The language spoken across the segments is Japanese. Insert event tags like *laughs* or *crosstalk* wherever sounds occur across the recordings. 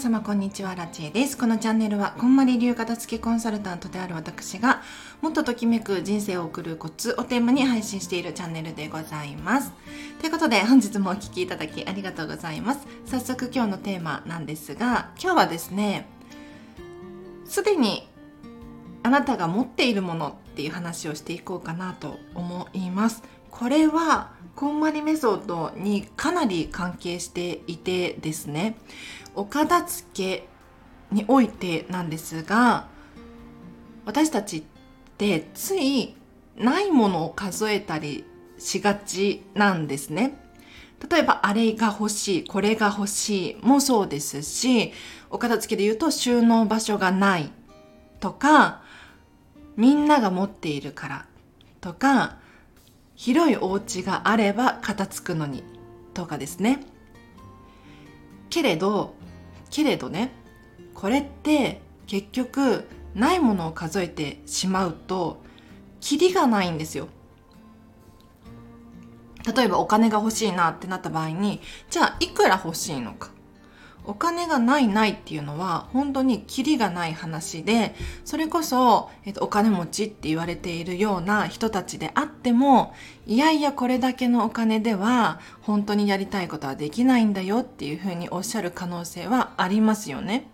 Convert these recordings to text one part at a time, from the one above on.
皆様こんにちは、ラチェです。このチャンネルは、こんまり流片付けコンサルタントである私が、もっとときめく人生を送るコツをテーマに配信しているチャンネルでございます。ということで、本日もお聴きいただきありがとうございます。早速今日のテーマなんですが、今日はですね、すでにあなたが持っているものっていう話をしていこうかなと思います。これはこんまりメソッドにかなり関係していてですねお片付けにおいてなんですが私たちってついないものを数えたりしがちなんですね。例えば、あれが欲しい、これが欲しいもそうですし、お片付けで言うと収納場所がないとか、みんなが持っているからとか、広いお家があれば片付くのにとかですね。けれど、けれどね、これって結局ないものを数えてしまうと、キリがないんですよ。例えばお金が欲しいなってなった場合に、じゃあいくら欲しいのか。お金がないないっていうのは本当にキリがない話でそれこそ、えっと、お金持ちって言われているような人たちであってもいやいやこれだけのお金では本当にやりたいことはできないんだよっていうふうにおっしゃる可能性はありますよね。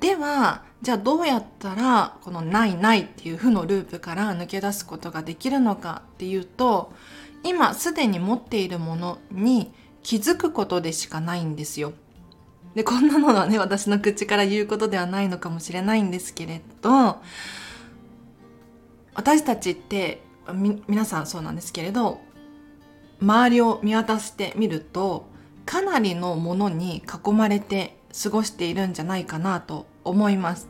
ではじゃあどうやったらこのないないっていう負のループから抜け出すことができるのかっていうと今すでに持っているものに気づくことでしかないんですよ。で、こんなのはね、私の口から言うことではないのかもしれないんですけれど、私たちって、み、皆さんそうなんですけれど、周りを見渡してみると、かなりのものに囲まれて過ごしているんじゃないかなと思います。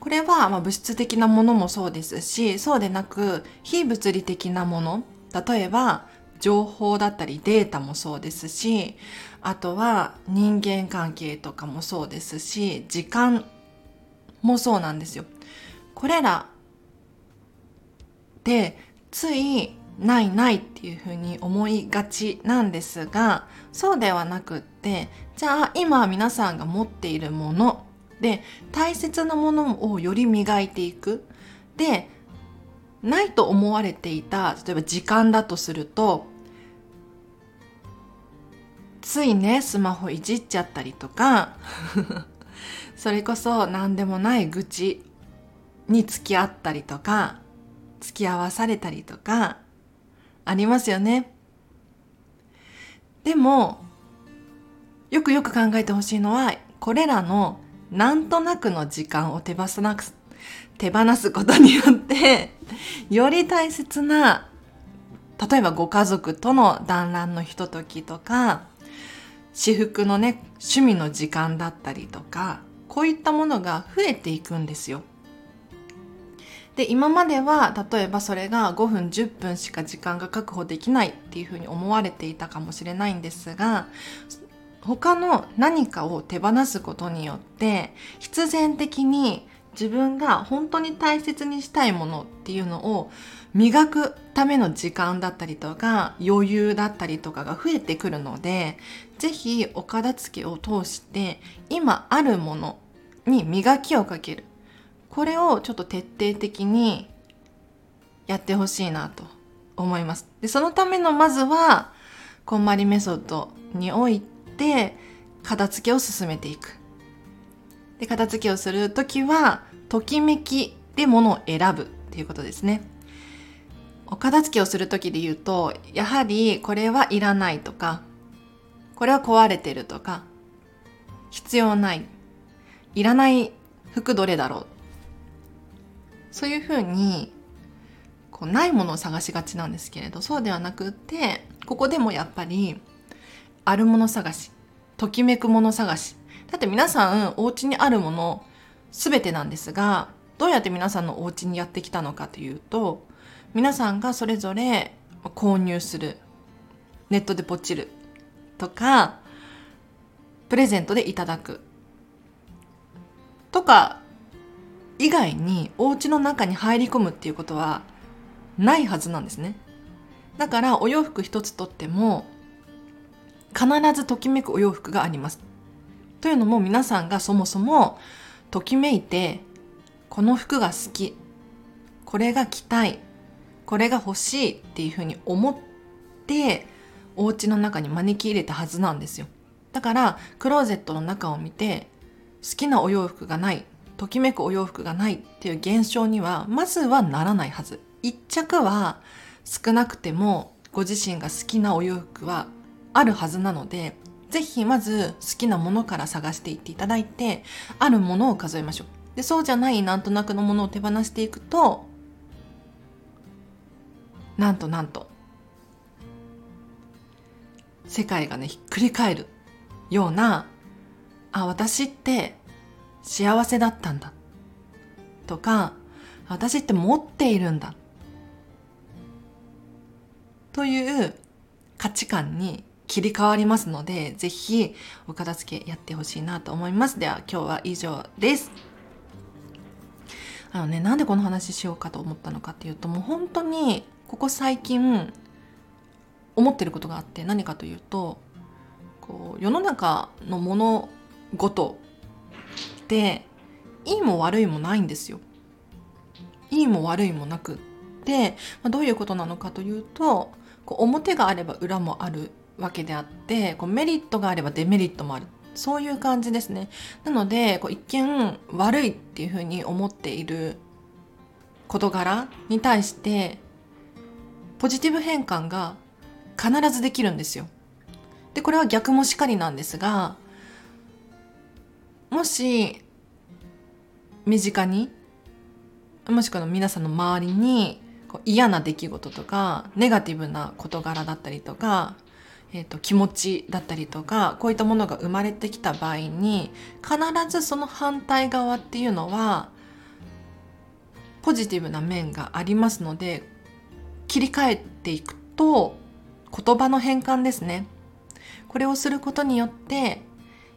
これは、ま、物質的なものもそうですし、そうでなく、非物理的なもの、例えば、情報だったりデータもそうですし、あとは人間関係とかもそうですし、時間もそうなんですよ。これらでついないないっていうふうに思いがちなんですが、そうではなくって、じゃあ今皆さんが持っているもので大切なものをより磨いていく。で、ないと思われていた、例えば時間だとすると、ついね、スマホいじっちゃったりとか、*laughs* それこそ何でもない愚痴に付き合ったりとか、付き合わされたりとか、ありますよね。でも、よくよく考えてほしいのは、これらのなんとなくの時間を手放す、手放すことによって、より大切な、例えばご家族との団らんのひとときとか、私服のね、趣味の時間だったりとか、こういったものが増えていくんですよ。で、今までは、例えばそれが5分、10分しか時間が確保できないっていうふうに思われていたかもしれないんですが、他の何かを手放すことによって、必然的に自分が本当に大切にしたいものっていうのを磨くための時間だったりとか余裕だったりとかが増えてくるのでぜひお片付けを通して今あるものに磨きをかける。これをちょっと徹底的にやってほしいなと思います。でそのためのまずはこんまりメソッドにおいて片付けを進めていく。で片付けをするときはときめきでものを選ぶっていうことですね。お片付けをするときで言うと、やはりこれはいらないとか、これは壊れてるとか、必要ない、いらない服どれだろう。そういうふうに、こうないものを探しがちなんですけれど、そうではなくって、ここでもやっぱり、あるもの探し、ときめくもの探し。だって皆さん、お家にあるもの、すべてなんですが、どうやって皆さんのお家にやってきたのかというと、皆さんがそれぞれ購入するネットでポチるとかプレゼントでいただく。とか以外にお家の中に入り込むっていうことはないはずなんですね。だからお洋服一つとっても必ずときめくお洋服があります。というのも皆さんがそもそもときめいてこの服が好きこれが着たいこれが欲しいっていうふうに思ってお家の中に招き入れたはずなんですよ。だからクローゼットの中を見て好きなお洋服がないときめくお洋服がないっていう現象にはまずはならないはず。一着は少なくてもご自身が好きなお洋服はあるはずなのでぜひまず好きなものから探していっていただいてあるものを数えましょう。でそうじゃないなんとなくのものを手放していくとなんとなんと世界がねひっくり返るようなあ私って幸せだったんだとか私って持っているんだという価値観に切り替わりますので、ぜひお片付けやってほしいなと思います。では今日は以上です。あのね、なんでこの話しようかと思ったのかっていうと、もう本当にここ最近思ってることがあって何かというと、こう世の中の物事っていいも悪いもないんですよ。いいも悪いもなくって、まあ、どういうことなのかというとこう表があれば裏もあるわけであってこうメリットがあればデメリットもあるそういう感じですねなのでこう一見悪いっていうふうに思っている事柄に対してポジティブ変換が必ずできるんですよ。でこれは逆もしかりなんですがもし身近にもしくは皆さんの周りに嫌な出来事とかネガティブな事柄だったりとか、えーと、気持ちだったりとかこういったものが生まれてきた場合に必ずその反対側っていうのはポジティブな面がありますので切り替えていくと言葉の変換ですね。これをすることによって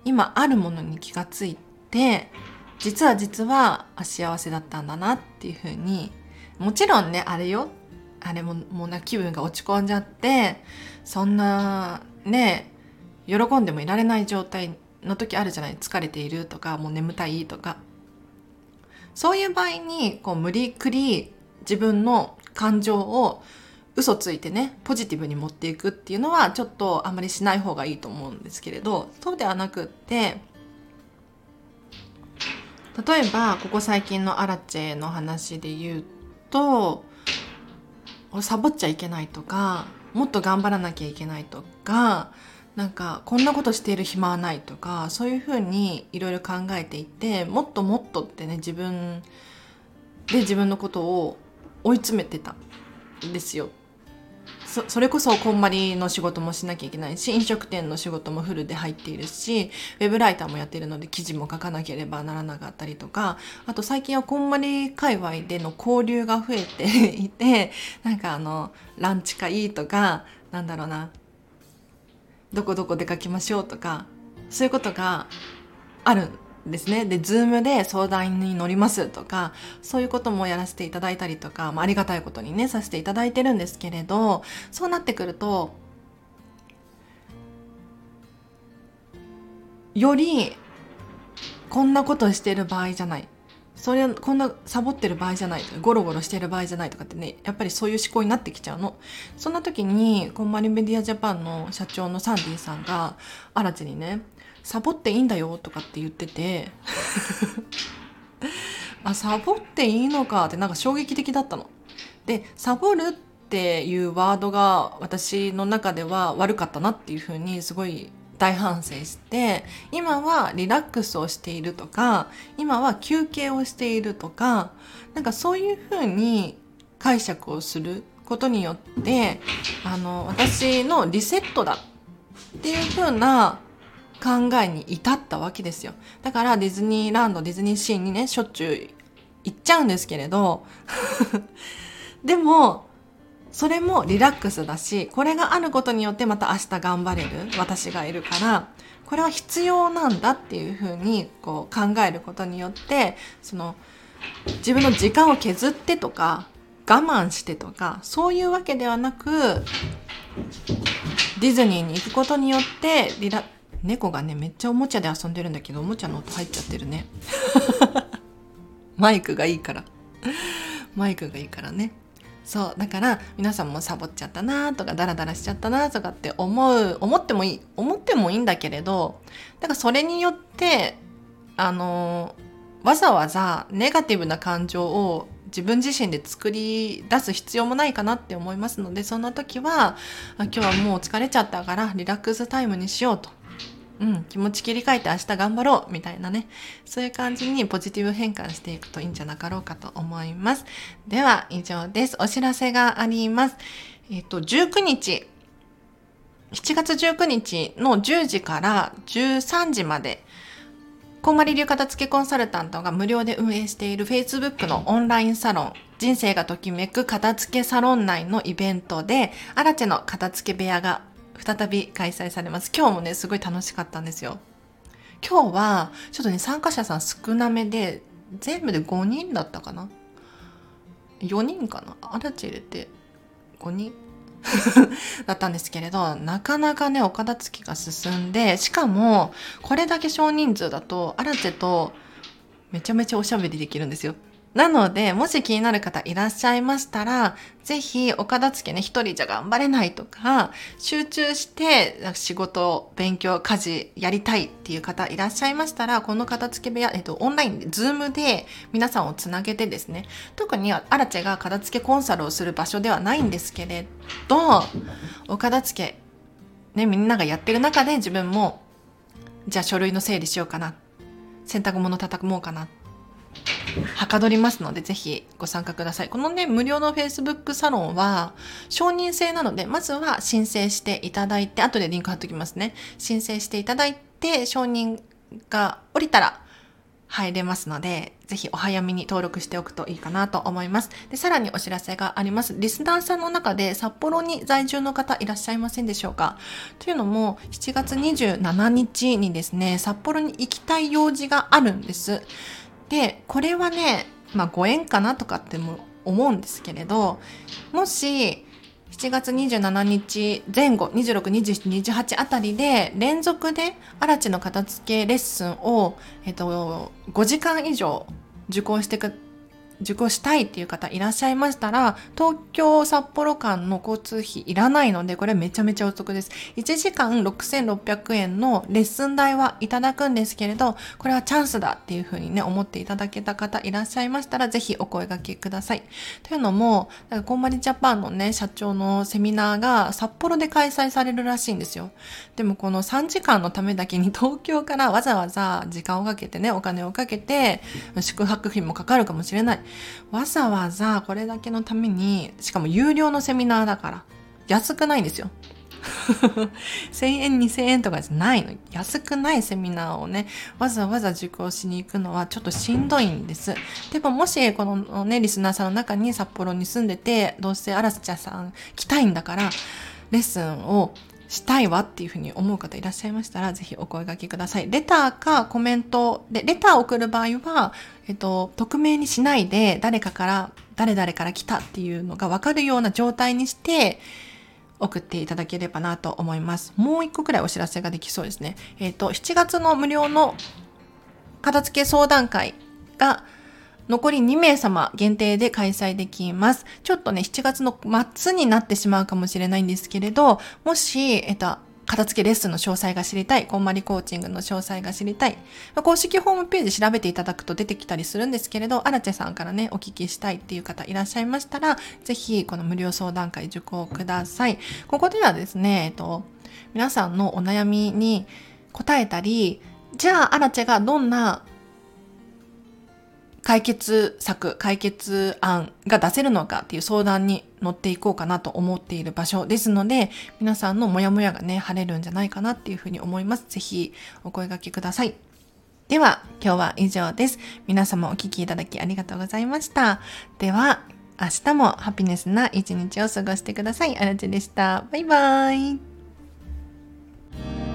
今あるものに気がついて実は実は幸せだったんだなっていうふうにもちろんねあれよ。あれももうな気分が落ち込んじゃってそんなね喜んでもいられない状態の時あるじゃない。疲れているとかもう眠たいとか。そういう場合にこう無理くり自分の感情を嘘ついてねポジティブに持っていくっていうのはちょっとあまりしない方がいいと思うんですけれどそうではなくって例えばここ最近のアラチェの話で言うとサボっちゃいけないとかもっと頑張らなきゃいけないとかなんかこんなことしている暇はないとかそういうふうにいろいろ考えていてもっともっとってね自分で自分のことを追い詰めてたんですよ。そそれこそこんまりの仕事もしなきゃいけないし飲食店の仕事もフルで入っているしウェブライターもやってるので記事も書かなければならなかったりとかあと最近はこんまり界隈での交流が増えて *laughs* いてなんかあのランチ会とかなんだろうなどこどこ出かけましょうとかそういうことがあるですね。で、ズームで相談に乗りますとか、そういうこともやらせていただいたりとか、まあ、ありがたいことにね、させていただいてるんですけれど、そうなってくると、より、こんなことしてる場合じゃない。それこんなサボってる場合じゃないゴロゴロしてる場合じゃないとかってねやっぱりそういう思考になってきちゃうのそんな時にこんまりメディアジャパンの社長のサンディさんがアラチにねサボっていいんだよとかって言ってて *laughs* あサボっていいのかってなんか衝撃的だったの。でサボるっていうワードが私の中では悪かったなっていうふうにすごい大反省して今はリラックスをしているとか今は休憩をしているとかなんかそういうふうに解釈をすることによってあの私のリセットだっていうふうな考えに至ったわけですよ。だからディズニーランド、ディズニーシーにね、しょっちゅう行っちゃうんですけれど、*laughs* でも、それもリラックスだし、これがあることによってまた明日頑張れる私がいるから、これは必要なんだっていうふうにこう考えることによって、その自分の時間を削ってとか、我慢してとか、そういうわけではなく、ディズニーに行くことによってリラックス猫がねめっちゃおもちゃで遊んでるんだけどおもちゃの音入っちゃってるね。*laughs* マイクがいいから。マイクがいいからね。そうだから皆さんもサボっちゃったなとかダラダラしちゃったなとかって思う思ってもいい思ってもいいんだけれどだからそれによってあのわざわざネガティブな感情を自分自身で作り出す必要もないかなって思いますのでそんな時は今日はもう疲れちゃったからリラックスタイムにしようとうん、気持ち切り替えて明日頑張ろうみたいなね、そういう感じにポジティブ変換していくといいんじゃなかろうかと思います。では、以上です。お知らせがあります。えっ、と、19日、7月19日の10時から13時まで、こんまり流片付けコンサルタントが無料で運営している Facebook のオンラインサロン、人生がときめく片付けサロン内のイベントで、アラチェの片付け部屋が再び開催されます。今日もね、すごい楽しかったんですよ。今日は、ちょっとね、参加者さん少なめで、全部で5人だったかな ?4 人かなアラチ入れて5人？*laughs* だったんですけれど、なかなかね、お片付きが進んで、しかも、これだけ少人数だと、アラチェとめちゃめちゃおしゃべりできるんですよ。なので、もし気になる方いらっしゃいましたら、ぜひお片付けね、一人じゃ頑張れないとか、集中して仕事、勉強、家事やりたいっていう方いらっしゃいましたら、この片付け部屋、えっと、オンラインで、ズームで皆さんをつなげてですね、特にアラチェが片付けコンサルをする場所ではないんですけれど、お片付け、ね、みんながやってる中で自分も、じゃあ書類の整理しようかな。洗濯物叩もうかな。はかどりますので、ぜひご参加ください。このね、無料の Facebook サロンは、承認制なので、まずは申請していただいて、後でリンク貼っときますね。申請していただいて、承認が降りたら入れますので、ぜひお早めに登録しておくといいかなと思います。で、さらにお知らせがあります。リスナーさんの中で札幌に在住の方いらっしゃいませんでしょうか？というのも、7月27日にですね、札幌に行きたい用事があるんです。でこれはねまあご縁かなとかっても思うんですけれどもし7月27日前後262728あたりで連続でアラチの片付けレッスンを、えっと、5時間以上受講してく受講したいっていう方いらっしゃいましたら、東京札幌間の交通費いらないので、これめちゃめちゃお得です。1時間6600円のレッスン代はいただくんですけれど、これはチャンスだっていうふうにね、思っていただけた方いらっしゃいましたら、ぜひお声掛けください。というのも、なんかコンマリジャパンのね、社長のセミナーが札幌で開催されるらしいんですよ。でもこの3時間のためだけに東京からわざわざ時間をかけてね、お金をかけて、宿泊費もかかるかもしれない。わざわざこれだけのために、しかも有料のセミナーだから、安くないんですよ。*laughs* 1000円、2000円とかじゃないの。安くないセミナーをね、わざわざ受講しに行くのはちょっとしんどいんです。でももし、このね、リスナーさんの中に札幌に住んでて、どうせアラスチャさん来たいんだから、レッスンをしたいわっていうふうに思う方いらっしゃいましたら、ぜひお声掛けください。レターかコメントで、レターを送る場合は、えっと、匿名にしないで、誰かから、誰々から来たっていうのがわかるような状態にして、送っていただければなと思います。もう一個くらいお知らせができそうですね。えっ、と、7月の無料の片付け相談会が、残り2名様限定で開催できます。ちょっとね、7月の末になってしまうかもしれないんですけれど、もし、えっと、片付けレッスンの詳細が知りたい、こんまりコーチングの詳細が知りたい、公式ホームページ調べていただくと出てきたりするんですけれど、アラチェさんからね、お聞きしたいっていう方いらっしゃいましたら、ぜひこの無料相談会受講ください。ここではですね、えっと、皆さんのお悩みに答えたり、じゃあアラチェがどんな解決策、解決案が出せるのかっていう相談に乗っていこうかなと思っている場所ですので、皆さんのモヤモヤがね、晴れるんじゃないかなっていうふうに思います。ぜひお声掛けください。では、今日は以上です。皆様お聴きいただきありがとうございました。では、明日もハピネスな一日を過ごしてください。あらちでした。バイバーイ。